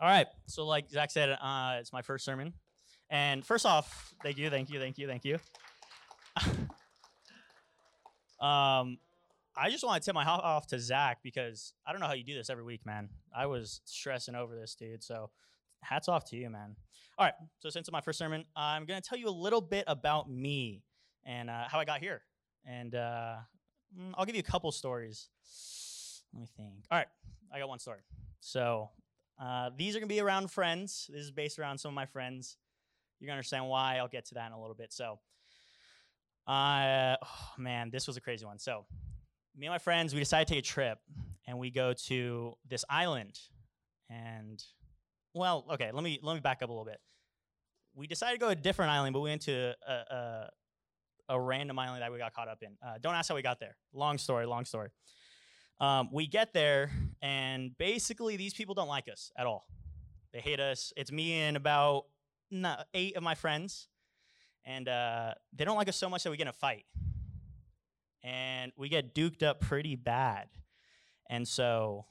All right. So, like Zach said, uh, it's my first sermon. And first off, thank you, thank you, thank you, thank you. um, I just want to tip my hat off to Zach because I don't know how you do this every week, man. I was stressing over this, dude. So, hats off to you, man. All right. So, since it's my first sermon, I'm going to tell you a little bit about me and uh, how I got here. And uh, mm, I'll give you a couple stories. Let me think. All right. I got one story. So, uh, these are going to be around friends. This is based around some of my friends. You're going to understand why. I'll get to that in a little bit. So, uh, oh, man, this was a crazy one. So, me and my friends, we decided to take a trip and we go to this island. And, well, okay, let me, let me back up a little bit. We decided to go to a different island, but we went to a, a, a random island that we got caught up in. Uh, don't ask how we got there. Long story, long story. Um, we get there, and basically, these people don't like us at all. They hate us. It's me and about eight of my friends, and uh, they don't like us so much that we get in a fight. And we get duked up pretty bad. And so,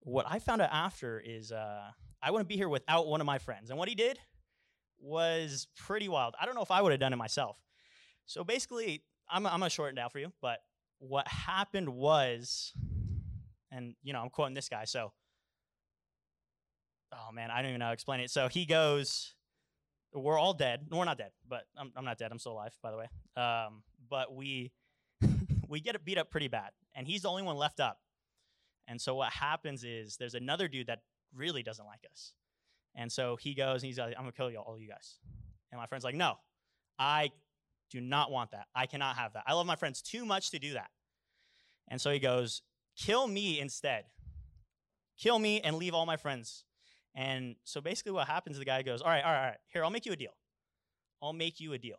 what I found out after is uh, I wouldn't be here without one of my friends. And what he did was pretty wild. I don't know if I would have done it myself. So basically, I'm, I'm going to shorten it down for you, but what happened was, and you know, I'm quoting this guy, so oh man, I don't even know how to explain it. So he goes, We're all dead. We're not dead, but I'm, I'm not dead. I'm still alive, by the way. Um, but we we get beat up pretty bad, and he's the only one left up. And so what happens is there's another dude that really doesn't like us. And so he goes and he's like, I'm gonna kill you all you guys. And my friend's like, no, I do not want that. I cannot have that. I love my friends too much to do that. And so he goes, kill me instead. Kill me and leave all my friends. And so basically what happens, the guy goes, all right, all right, all right, here, I'll make you a deal. I'll make you a deal.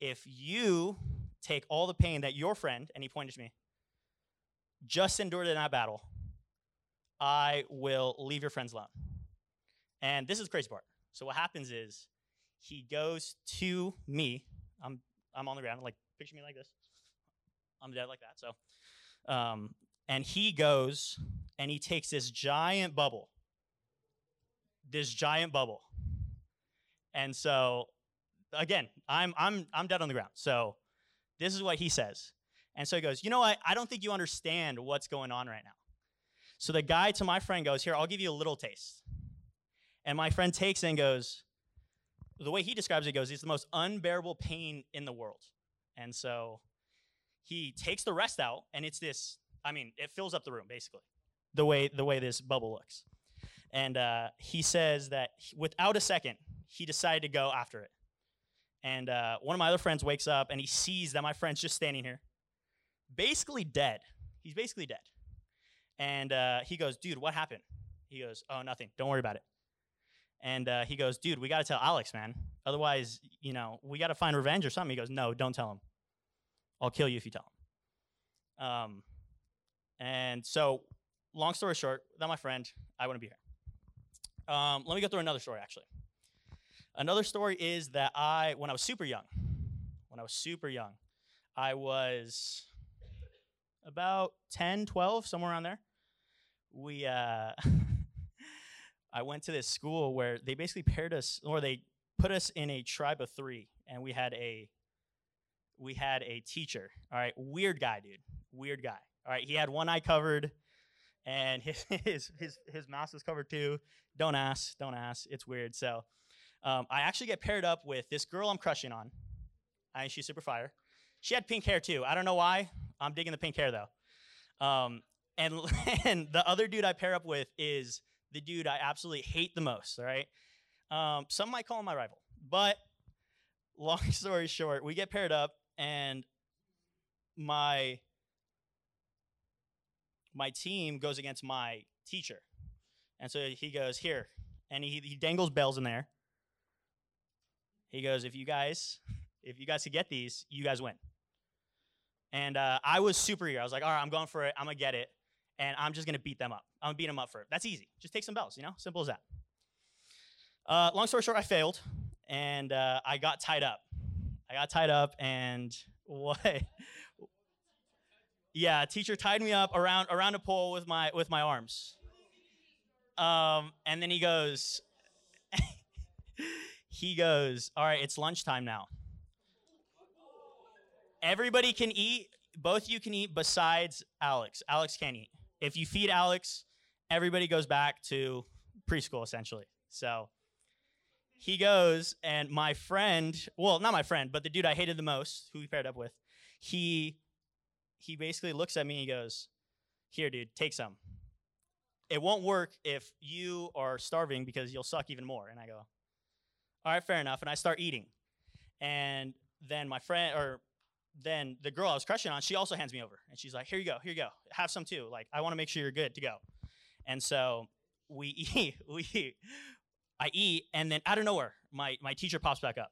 If you take all the pain that your friend, and he pointed to me, just endured in that battle, I will leave your friends alone. And this is the crazy part. So what happens is he goes to me. I'm I'm on the ground, like picture me like this. I'm dead like that. So, um, and he goes and he takes this giant bubble, this giant bubble, and so again, I'm I'm I'm dead on the ground. So this is what he says. And so he goes, You know what? I don't think you understand what's going on right now. So the guy to my friend goes, Here, I'll give you a little taste. And my friend takes and goes, The way he describes it goes, It's the most unbearable pain in the world. And so he takes the rest out, and it's this I mean, it fills up the room, basically, the way, the way this bubble looks. And uh, he says that without a second, he decided to go after it. And uh, one of my other friends wakes up and he sees that my friend's just standing here, basically dead. He's basically dead. And uh, he goes, Dude, what happened? He goes, Oh, nothing. Don't worry about it. And uh, he goes, Dude, we got to tell Alekz, man. Otherwise, you know, we got to find revenge or something. He goes, No, don't tell him. I'll kill you if you tell him. Um, and so, long story short, without my friend, I wouldn't be here. Um, let me go through another story, actually. Another story is that I, when I was super young, when I was super young, I was about 10, 12, somewhere around there. We, uh, I went to this school where they basically paired us, or they put us in a tribe of three, and we had a, we had a teacher. All right, weird guy, dude, weird guy. All right, he had one eye covered, and his his his, his mouth was covered too. Don't ask, don't ask. It's weird. So, um, I actually get paired up with this girl I'm crushing on. I think she's super fire. She had pink hair too. I don't know why. I'm digging the pink hair though. Um, and and the other dude I pair up with is the dude I absolutely hate the most. Right. Um, some might call him my rival, but long story short, we get paired up, and my my team goes against my teacher, and so he goes here, and he he dangles bells in there. He goes, if you guys if you guys could get these, you guys win. And uh, I was super eager. I was like, all right, I'm going for it. I'm gonna get it, and I'm just gonna beat them up. I'm gonna beat them up for it. That's easy. Just take some bells, you know, simple as that. Uh, long story short, I failed, and uh, I got tied up. I got tied up, and what? yeah, teacher tied me up around around a pole with my with my arms. Um, and then he goes, he goes, all right, it's lunchtime now. Everybody can eat. Both you can eat besides Alekz. Alekz can't eat. If you feed Alekz, everybody goes back to preschool essentially. So he goes, and my friend, well, not my friend, but the dude I hated the most, who we paired up with, he he basically looks at me and he goes, Here, dude, take some. It won't work if you are starving because you'll suck even more. And I go, All right, fair enough. And I start eating. And then my friend, or then the girl I was crushing on, she also hands me over. And she's like, Here you go, here you go. Have some too. Like, I want to make sure you're good to go. And so we eat, we eat, I eat, and then out of nowhere, my, my teacher pops back up.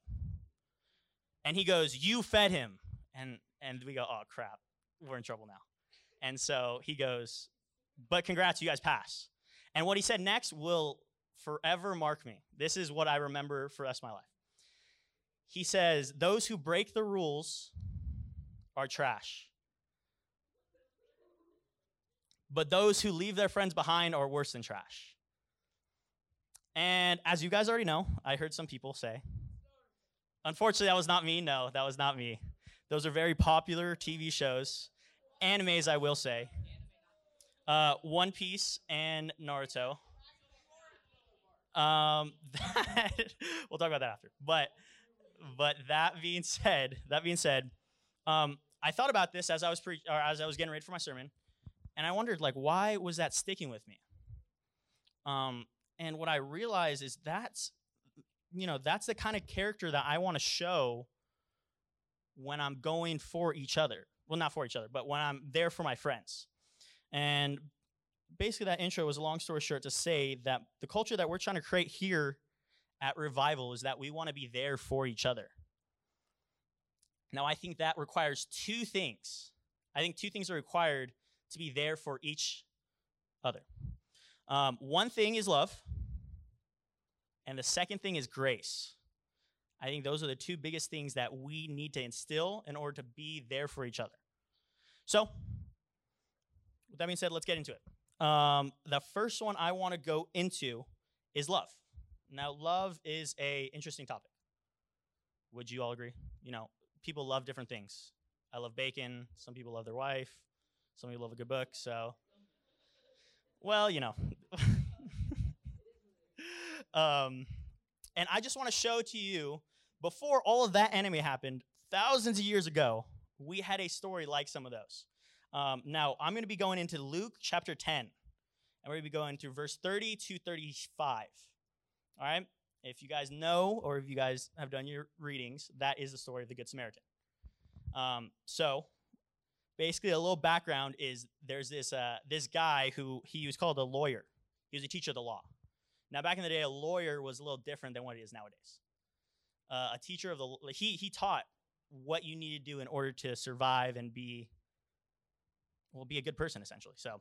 And he goes, You fed him. And and we go, Oh crap, we're in trouble now. And so he goes, But congrats, you guys pass. And what he said next will forever mark me. This is what I remember for the rest of my life. He says, Those who break the rules are trash. But those who leave their friends behind are worse than trash. And as you guys already know, I heard some people say, unfortunately, that was not me. No, that was not me. Those are very popular TV shows, animes, I will say. Uh, One Piece and Naruto. Um, that, we'll talk about that after. But, but that being said, that being said, um, I thought about this as I was pre- or as I was getting ready for my sermon, and I wondered like, why was that sticking with me? Um, and what I realized is that's, you know, that's the kind of character that I want to show when I'm going for each other. Well, not for each other, but when I'm there for my friends. And basically, that intro was a long story short to say that the culture that we're trying to create here at Revival is that we want to be there for each other. Now, I think that requires two things. I think two things are required to be there for each other. Um, one thing is love, and the second thing is grace. I think those are the two biggest things that we need to instill in order to be there for each other. So, with that being said, let's get into it. Um, the first one I want to go into is love. Now, love is a interesting topic. Would you all agree? You know, people love different things. I love bacon. Some people love their wife. Some people love a good book. So, well, you know. um, and I just want to show to you, before all of that anime happened, thousands of years ago, we had a story like some of those. Um, now, I'm going to be going into Luke chapter 10, and we're going to be going through verse 30 to 35. All right? If you guys know, or if you guys have done your readings, that is the story of the Good Samaritan. Um, so, basically, a little background is there's this uh, this guy who he was called a lawyer. He was a teacher of the law. Now, back in the day, a lawyer was a little different than what it is nowadays. Uh, a teacher of the he he taught what you need to do in order to survive and be well be a good person essentially. So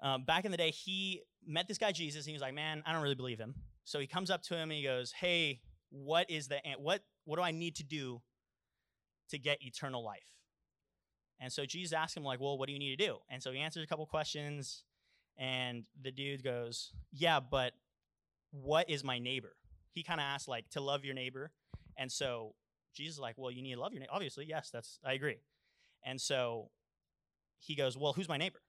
um, back in the day, he met this guy Jesus. And he was like, "Man, I don't really believe him." So he comes up to him and he goes, "Hey, what is the what what do I need to do to get eternal life?" And so Jesus asked him like, "Well, what do you need to do?" And so he answers a couple questions, and the dude goes, "Yeah, but what is my neighbor?" He kind of asked like to love your neighbor, and so Jesus is like, "Well, you need to love your neighbor." Obviously, yes, that's I agree. And so he goes, "Well, who's my neighbor?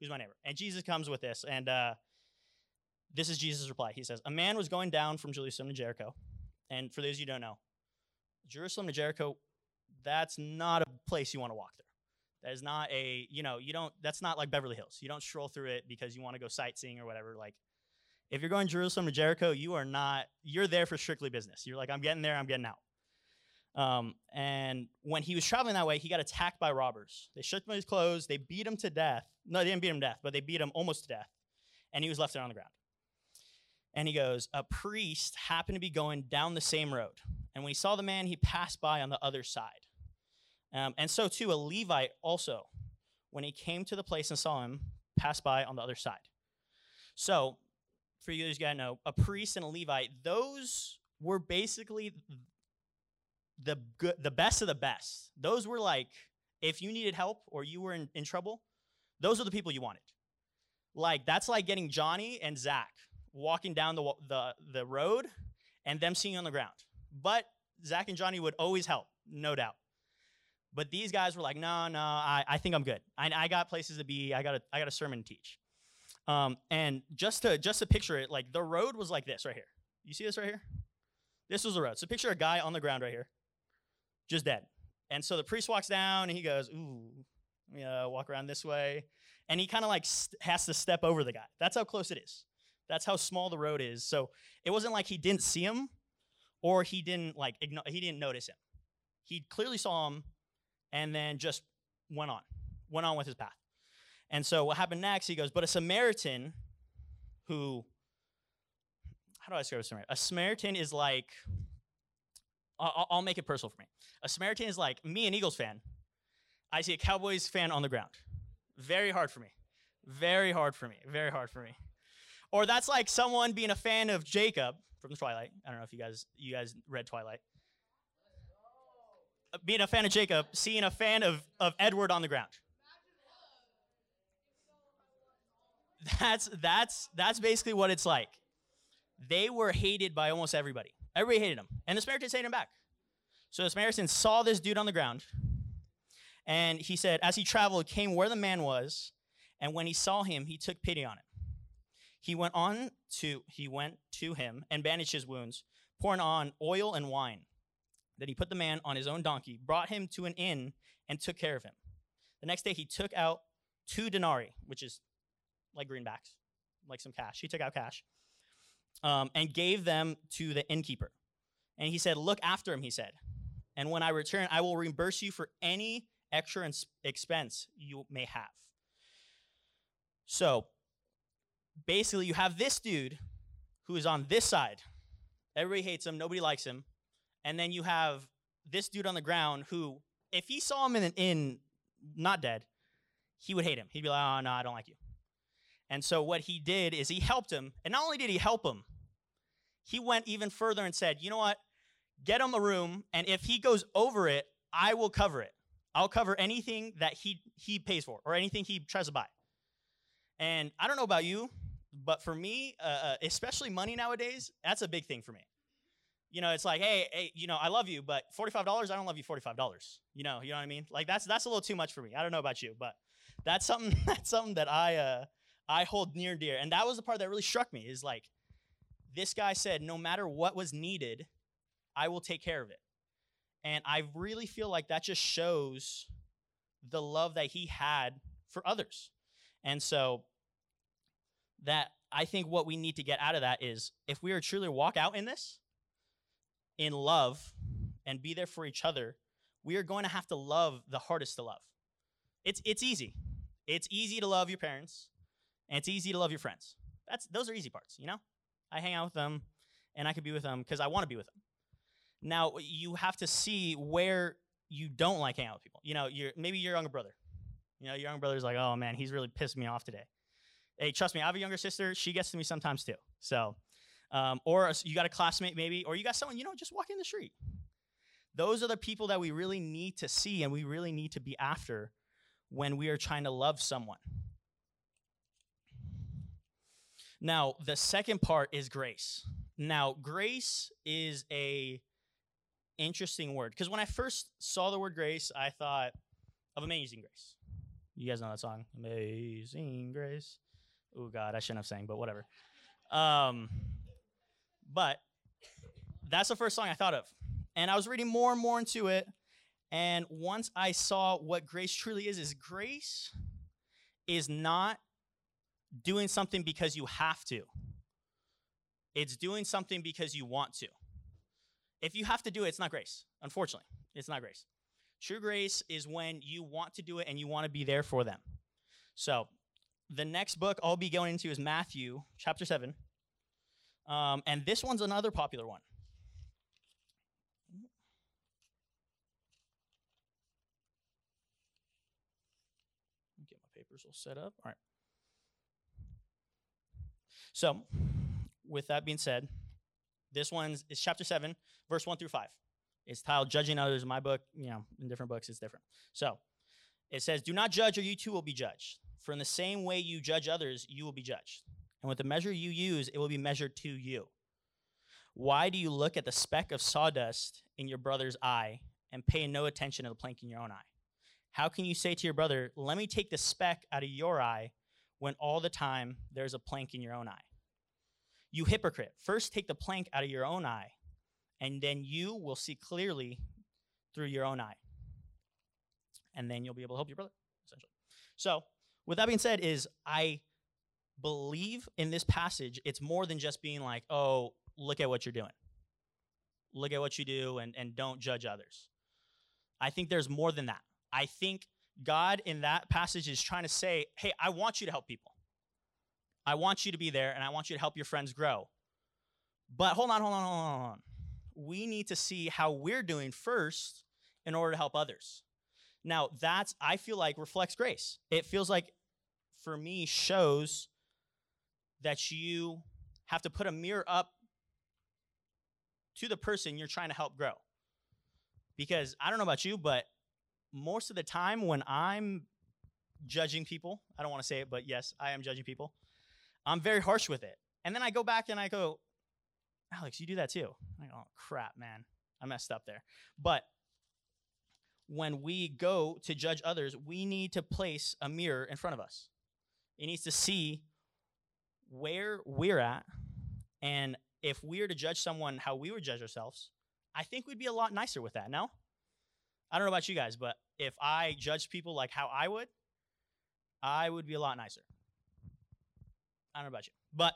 Who's my neighbor?" And Jesus comes with this, and uh, this is Jesus' reply. He says, "A man was going down from Jerusalem to Jericho, and for those you don't know, Jerusalem to Jericho, that's not a place you want to walk through." That is not a, you know, you don't, that's not like Beverly Hills. You don't stroll through it because you want to go sightseeing or whatever. Like, if you're going Jerusalem to Jericho, you are not, you're there for strictly business. You're like, I'm getting there, I'm getting out. Um, and when he was traveling that way, he got attacked by robbers. They stripped him his clothes, they beat him to death. No, they didn't beat him to death, but they beat him almost to death. And he was left there on the ground. And he goes, A priest happened to be going down the same road. And when he saw the man, he passed by on the other side. Um, and so too, a Levite also, when he came to the place and saw him, passed by on the other side. So, for you guys gotta know, a priest and a Levite, those were basically the good, the best of the best. Those were like, if you needed help or you were in, in trouble, those are the people you wanted. like that's like getting Johnny and Zach walking down the the the road and them seeing on the ground. But Zach and Johnny would always help, no doubt. But these guys were like, no, no, I, I think I'm good. I, I got places to be. I got a, I got a sermon to teach. Um, and just to just to picture it, like the road was like this right here. You see this right here? This was the road. So picture a guy on the ground right here, just dead. And so the priest walks down and he goes, ooh, yeah, walk around this way. And he kind of like has to step over the guy. That's how close it is. That's how small the road is. So it wasn't like he didn't see him or he didn't like igno- he didn't notice him. He clearly saw him and then just went on, went on with his path. And so what happened next? He goes, but a Samaritan who, how do I describe a Samaritan? A Samaritan is like, I'll, I'll make it personal for me. A Samaritan is like me, an Eagles fan. I see a Cowboys fan on the ground. Very hard for me. Very hard for me. Very hard for me. Or that's like someone being a fan of Jacob from the Twilight. I don't know if you guys you guys read Twilight. Uh, Being a fan of Jacob, seeing a fan of, of Edward on the ground. That's that's that's basically what it's like. They were hated by almost everybody. Everybody hated him. And the Samaritans hated him back. So the Samaritans saw this dude on the ground, and he said, as he traveled, came where the man was, and when he saw him, he took pity on him. He went on to he went to him and bandaged his wounds, pouring on oil and wine. Then he put the man on his own donkey, brought him to an inn, and took care of him. The next day he took out two denarii, which is like greenbacks, like some cash. He took out cash, um, and gave them to the innkeeper. And he said, "Look after him," he said. And when I return, I will reimburse you for any extra ins- expense you may have. So basically, you have this dude who is on this side. Everybody hates him, nobody likes him. And then you have this dude on the ground who, if he saw him in an inn, not dead, he would hate him. He'd be like, oh, no, I don't like you. And so what he did is he helped him. And not only did he help him, he went even further and said, you know what? Get him a room, and if he goes over it, I will cover it. I'll cover anything that he he pays for or anything he tries to buy. And I don't know about you, but for me, uh, uh, especially money nowadays, that's a big thing for me. You know, it's like, hey, hey, you know, I love you, but forty-five dollars, I don't love you forty-five dollars. You know, you know what I mean? Like that's that's a little too much for me. I don't know about you, but that's something that's something that I uh, I hold near dear. And that was the part that really struck me is like, this guy said, no matter what was needed, I will take care of it. And I really feel like that just shows the love that he had for others. And so that I think what we need to get out of that is if we are truly walk out in this in love and be there for each other, we are going to have to love the hardest to love. It's it's easy. It's easy to love your parents and it's easy to love your friends. That's those are easy parts, you know? I hang out with them and I could be with them because I want to be with them. Now you have to see where you don't like hanging out with people. You know, you're maybe your younger brother. You know, your younger brother's like, oh man, he's really pissed me off today. Hey, trust me, I have a younger sister. She gets to me sometimes too. So, um, or a- you got a classmate maybe, or you got someone you know just walking in the street. Those are the people that we really need to see and we really need to be after when we are trying to love someone. Now, the second part is grace. Now, grace is a interesting word because when I first saw the word grace, I thought of Amazing Grace. You guys know that song, Amazing Grace. Oh God, I shouldn't have sang, but whatever. Um, but that's the first song I thought of, and I was reading more and more into it. And once I saw what grace truly is, is grace is not doing something because you have to. It's doing something because you want to. If you have to do it, it's not grace. Unfortunately, it's not grace. True grace is when you want to do it and you want to be there for them. So, the next book I'll be going into is Matthew chapter 7. Um, and this one's another popular one. Get my papers all set up. All right. So, with that being said, this one's is chapter 7, verse 1 through 5. It's titled Judging Others. In my book, you know, in different books, it's different. So, it says, Do not judge, or you too will be judged. For in the same way you judge others, you will be judged. And with the measure you use, it will be measured to you. Why do you look at the speck of sawdust in your brother's eye and pay no attention to the plank in your own eye? How can you say to your brother, Let me take the speck out of your eye, when all the time there's a plank in your own eye? You hypocrite, first take the plank out of your own eye, and then you will see clearly through your own eye. And then you'll be able to help your brother, essentially. So, with that being said, is I believe in this passage, it's more than just being like, oh, look at what you're doing. Look at what you do and, and don't judge others. I think there's more than that. I think God in that passage is trying to say, hey, I want you to help people. I want you to be there and I want you to help your friends grow. But hold on, hold on, hold on, hold on. We need to see how we're doing first in order to help others. Now, that's, I feel like, reflects grace. It feels like, for me, shows that you have to put a mirror up to the person you're trying to help grow. Because I don't know about you, but most of the time when I'm judging people, I don't want to say it, but yes, I am judging people. I'm very harsh with it. And then I go back and I go, Alekz, you do that too. I go, oh, crap, man. I messed up there. But when we go to judge others, we need to place a mirror in front of us. It needs to see where we're at. And if we were to judge someone how we would judge ourselves, I think we'd be a lot nicer with that, no? I don't know about you guys, but if I judged people like how I would, I would be a lot nicer. I don't know about you. But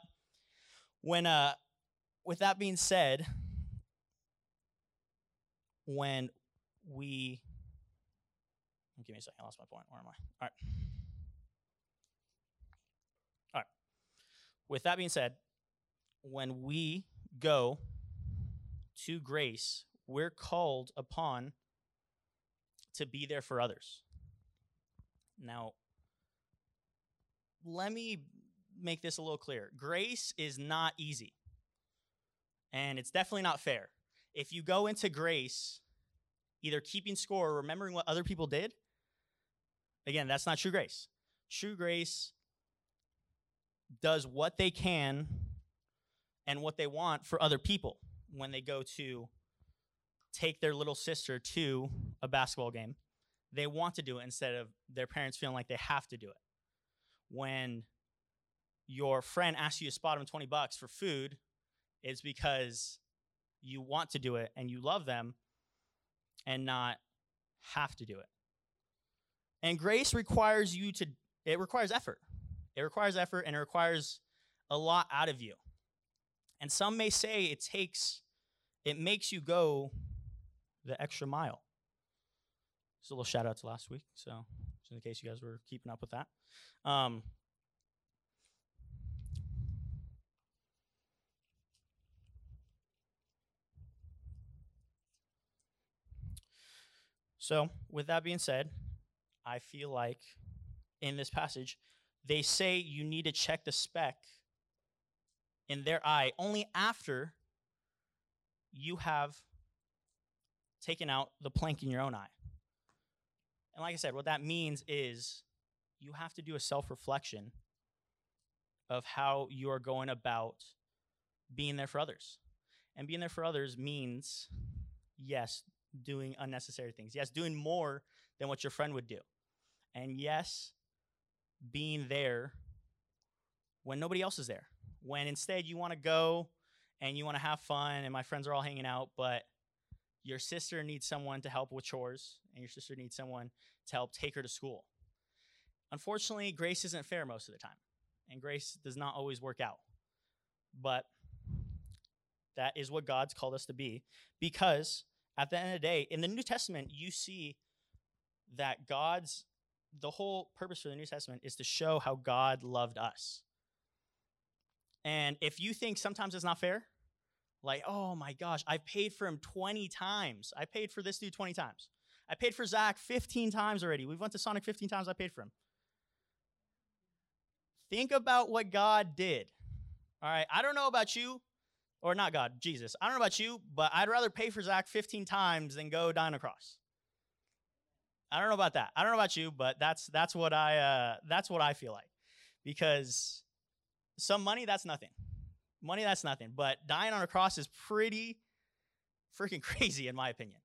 when uh with that being said, when we give me a second, I lost my point. Where am I? All right. All right. With that being said, when we go to grace, we're called upon to be there for others. Now, let me make this a little clear. Grace is not easy, and it's definitely not fair. If you go into grace either keeping score or remembering what other people did, again, that's not true grace. True grace does what they can and what they want for other people when they go to take their little sister to a basketball game. They want to do it instead of their parents feeling like they have to do it. When your friend asks you to spot them 20 bucks for food, it's because you want to do it and you love them and not have to do it. And grace requires you to, it requires effort. It requires effort and it requires a lot out of you. And some may say it takes, it makes you go the extra mile. Just a little shout out to last week, so just in case you guys were keeping up with that. Um, so, with that being said, I feel like in this passage, they say you need to check the speck in their eye only after you have taken out the plank in your own eye. And like I said, what that means is you have to do a self reflection of how you are going about being there for others. And being there for others means, yes, doing unnecessary things. Yes, doing more than what your friend would do. And yes, being there when nobody else is there when instead you want to go and you want to have fun and my friends are all hanging out, but your sister needs someone to help with chores and your sister needs someone to help take her to school. Unfortunately, grace isn't fair most of the time, and grace does not always work out. But that is what God's called us to be because at the end of the day, in the New Testament, you see that God's the whole purpose for the New Testament is to show how God loved us. And if you think sometimes it's not fair, like, oh my gosh, I've paid for him 20 times. I paid for this dude 20 times. I paid for Zach 15 times already. We've went to Sonic 15 times. I paid for him. Think about what God did. All right. I don't know about you, or not God, Jesus. I don't know about you, but I'd rather pay for Zach 15 times than go down a cross. I don't know about that. I don't know about you, but that's that's what I uh, that's what I feel like because some money that's nothing. Money that's nothing, but dying on a cross is pretty freaking crazy in my opinion.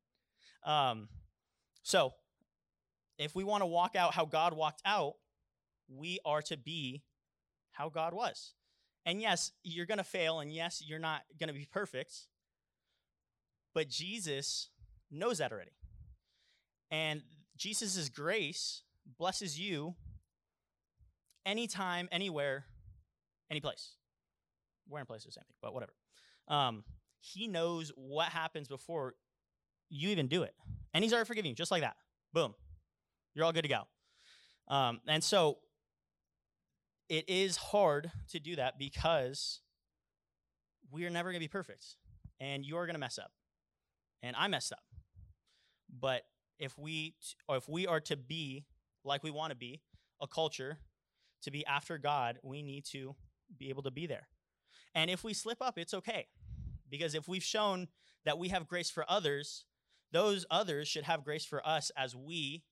Um, so if we want to walk out how God walked out, we are to be how God was. And yes, you're going to fail, and yes, you're not going to be perfect, but Jesus knows that already. And Jesus' grace blesses you anytime, anywhere, any place. Where in place is the same thing, but whatever. Um, he knows what happens before you even do it. And he's already forgiving you, just like that. Boom. You're all good to go. Um, and so it is hard to do that because we are never going to be perfect. And you are going to mess up. And I messed up. But if we or if we are to be like we want to be, a culture to be after God, we need to be able to be there. And if we slip up, it's okay. Because if we've shown that we have grace for others, those others should have grace for us as we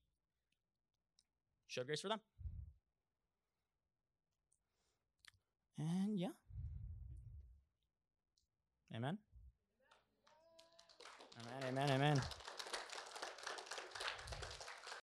show grace for them. And yeah. Amen. Amen, amen, amen.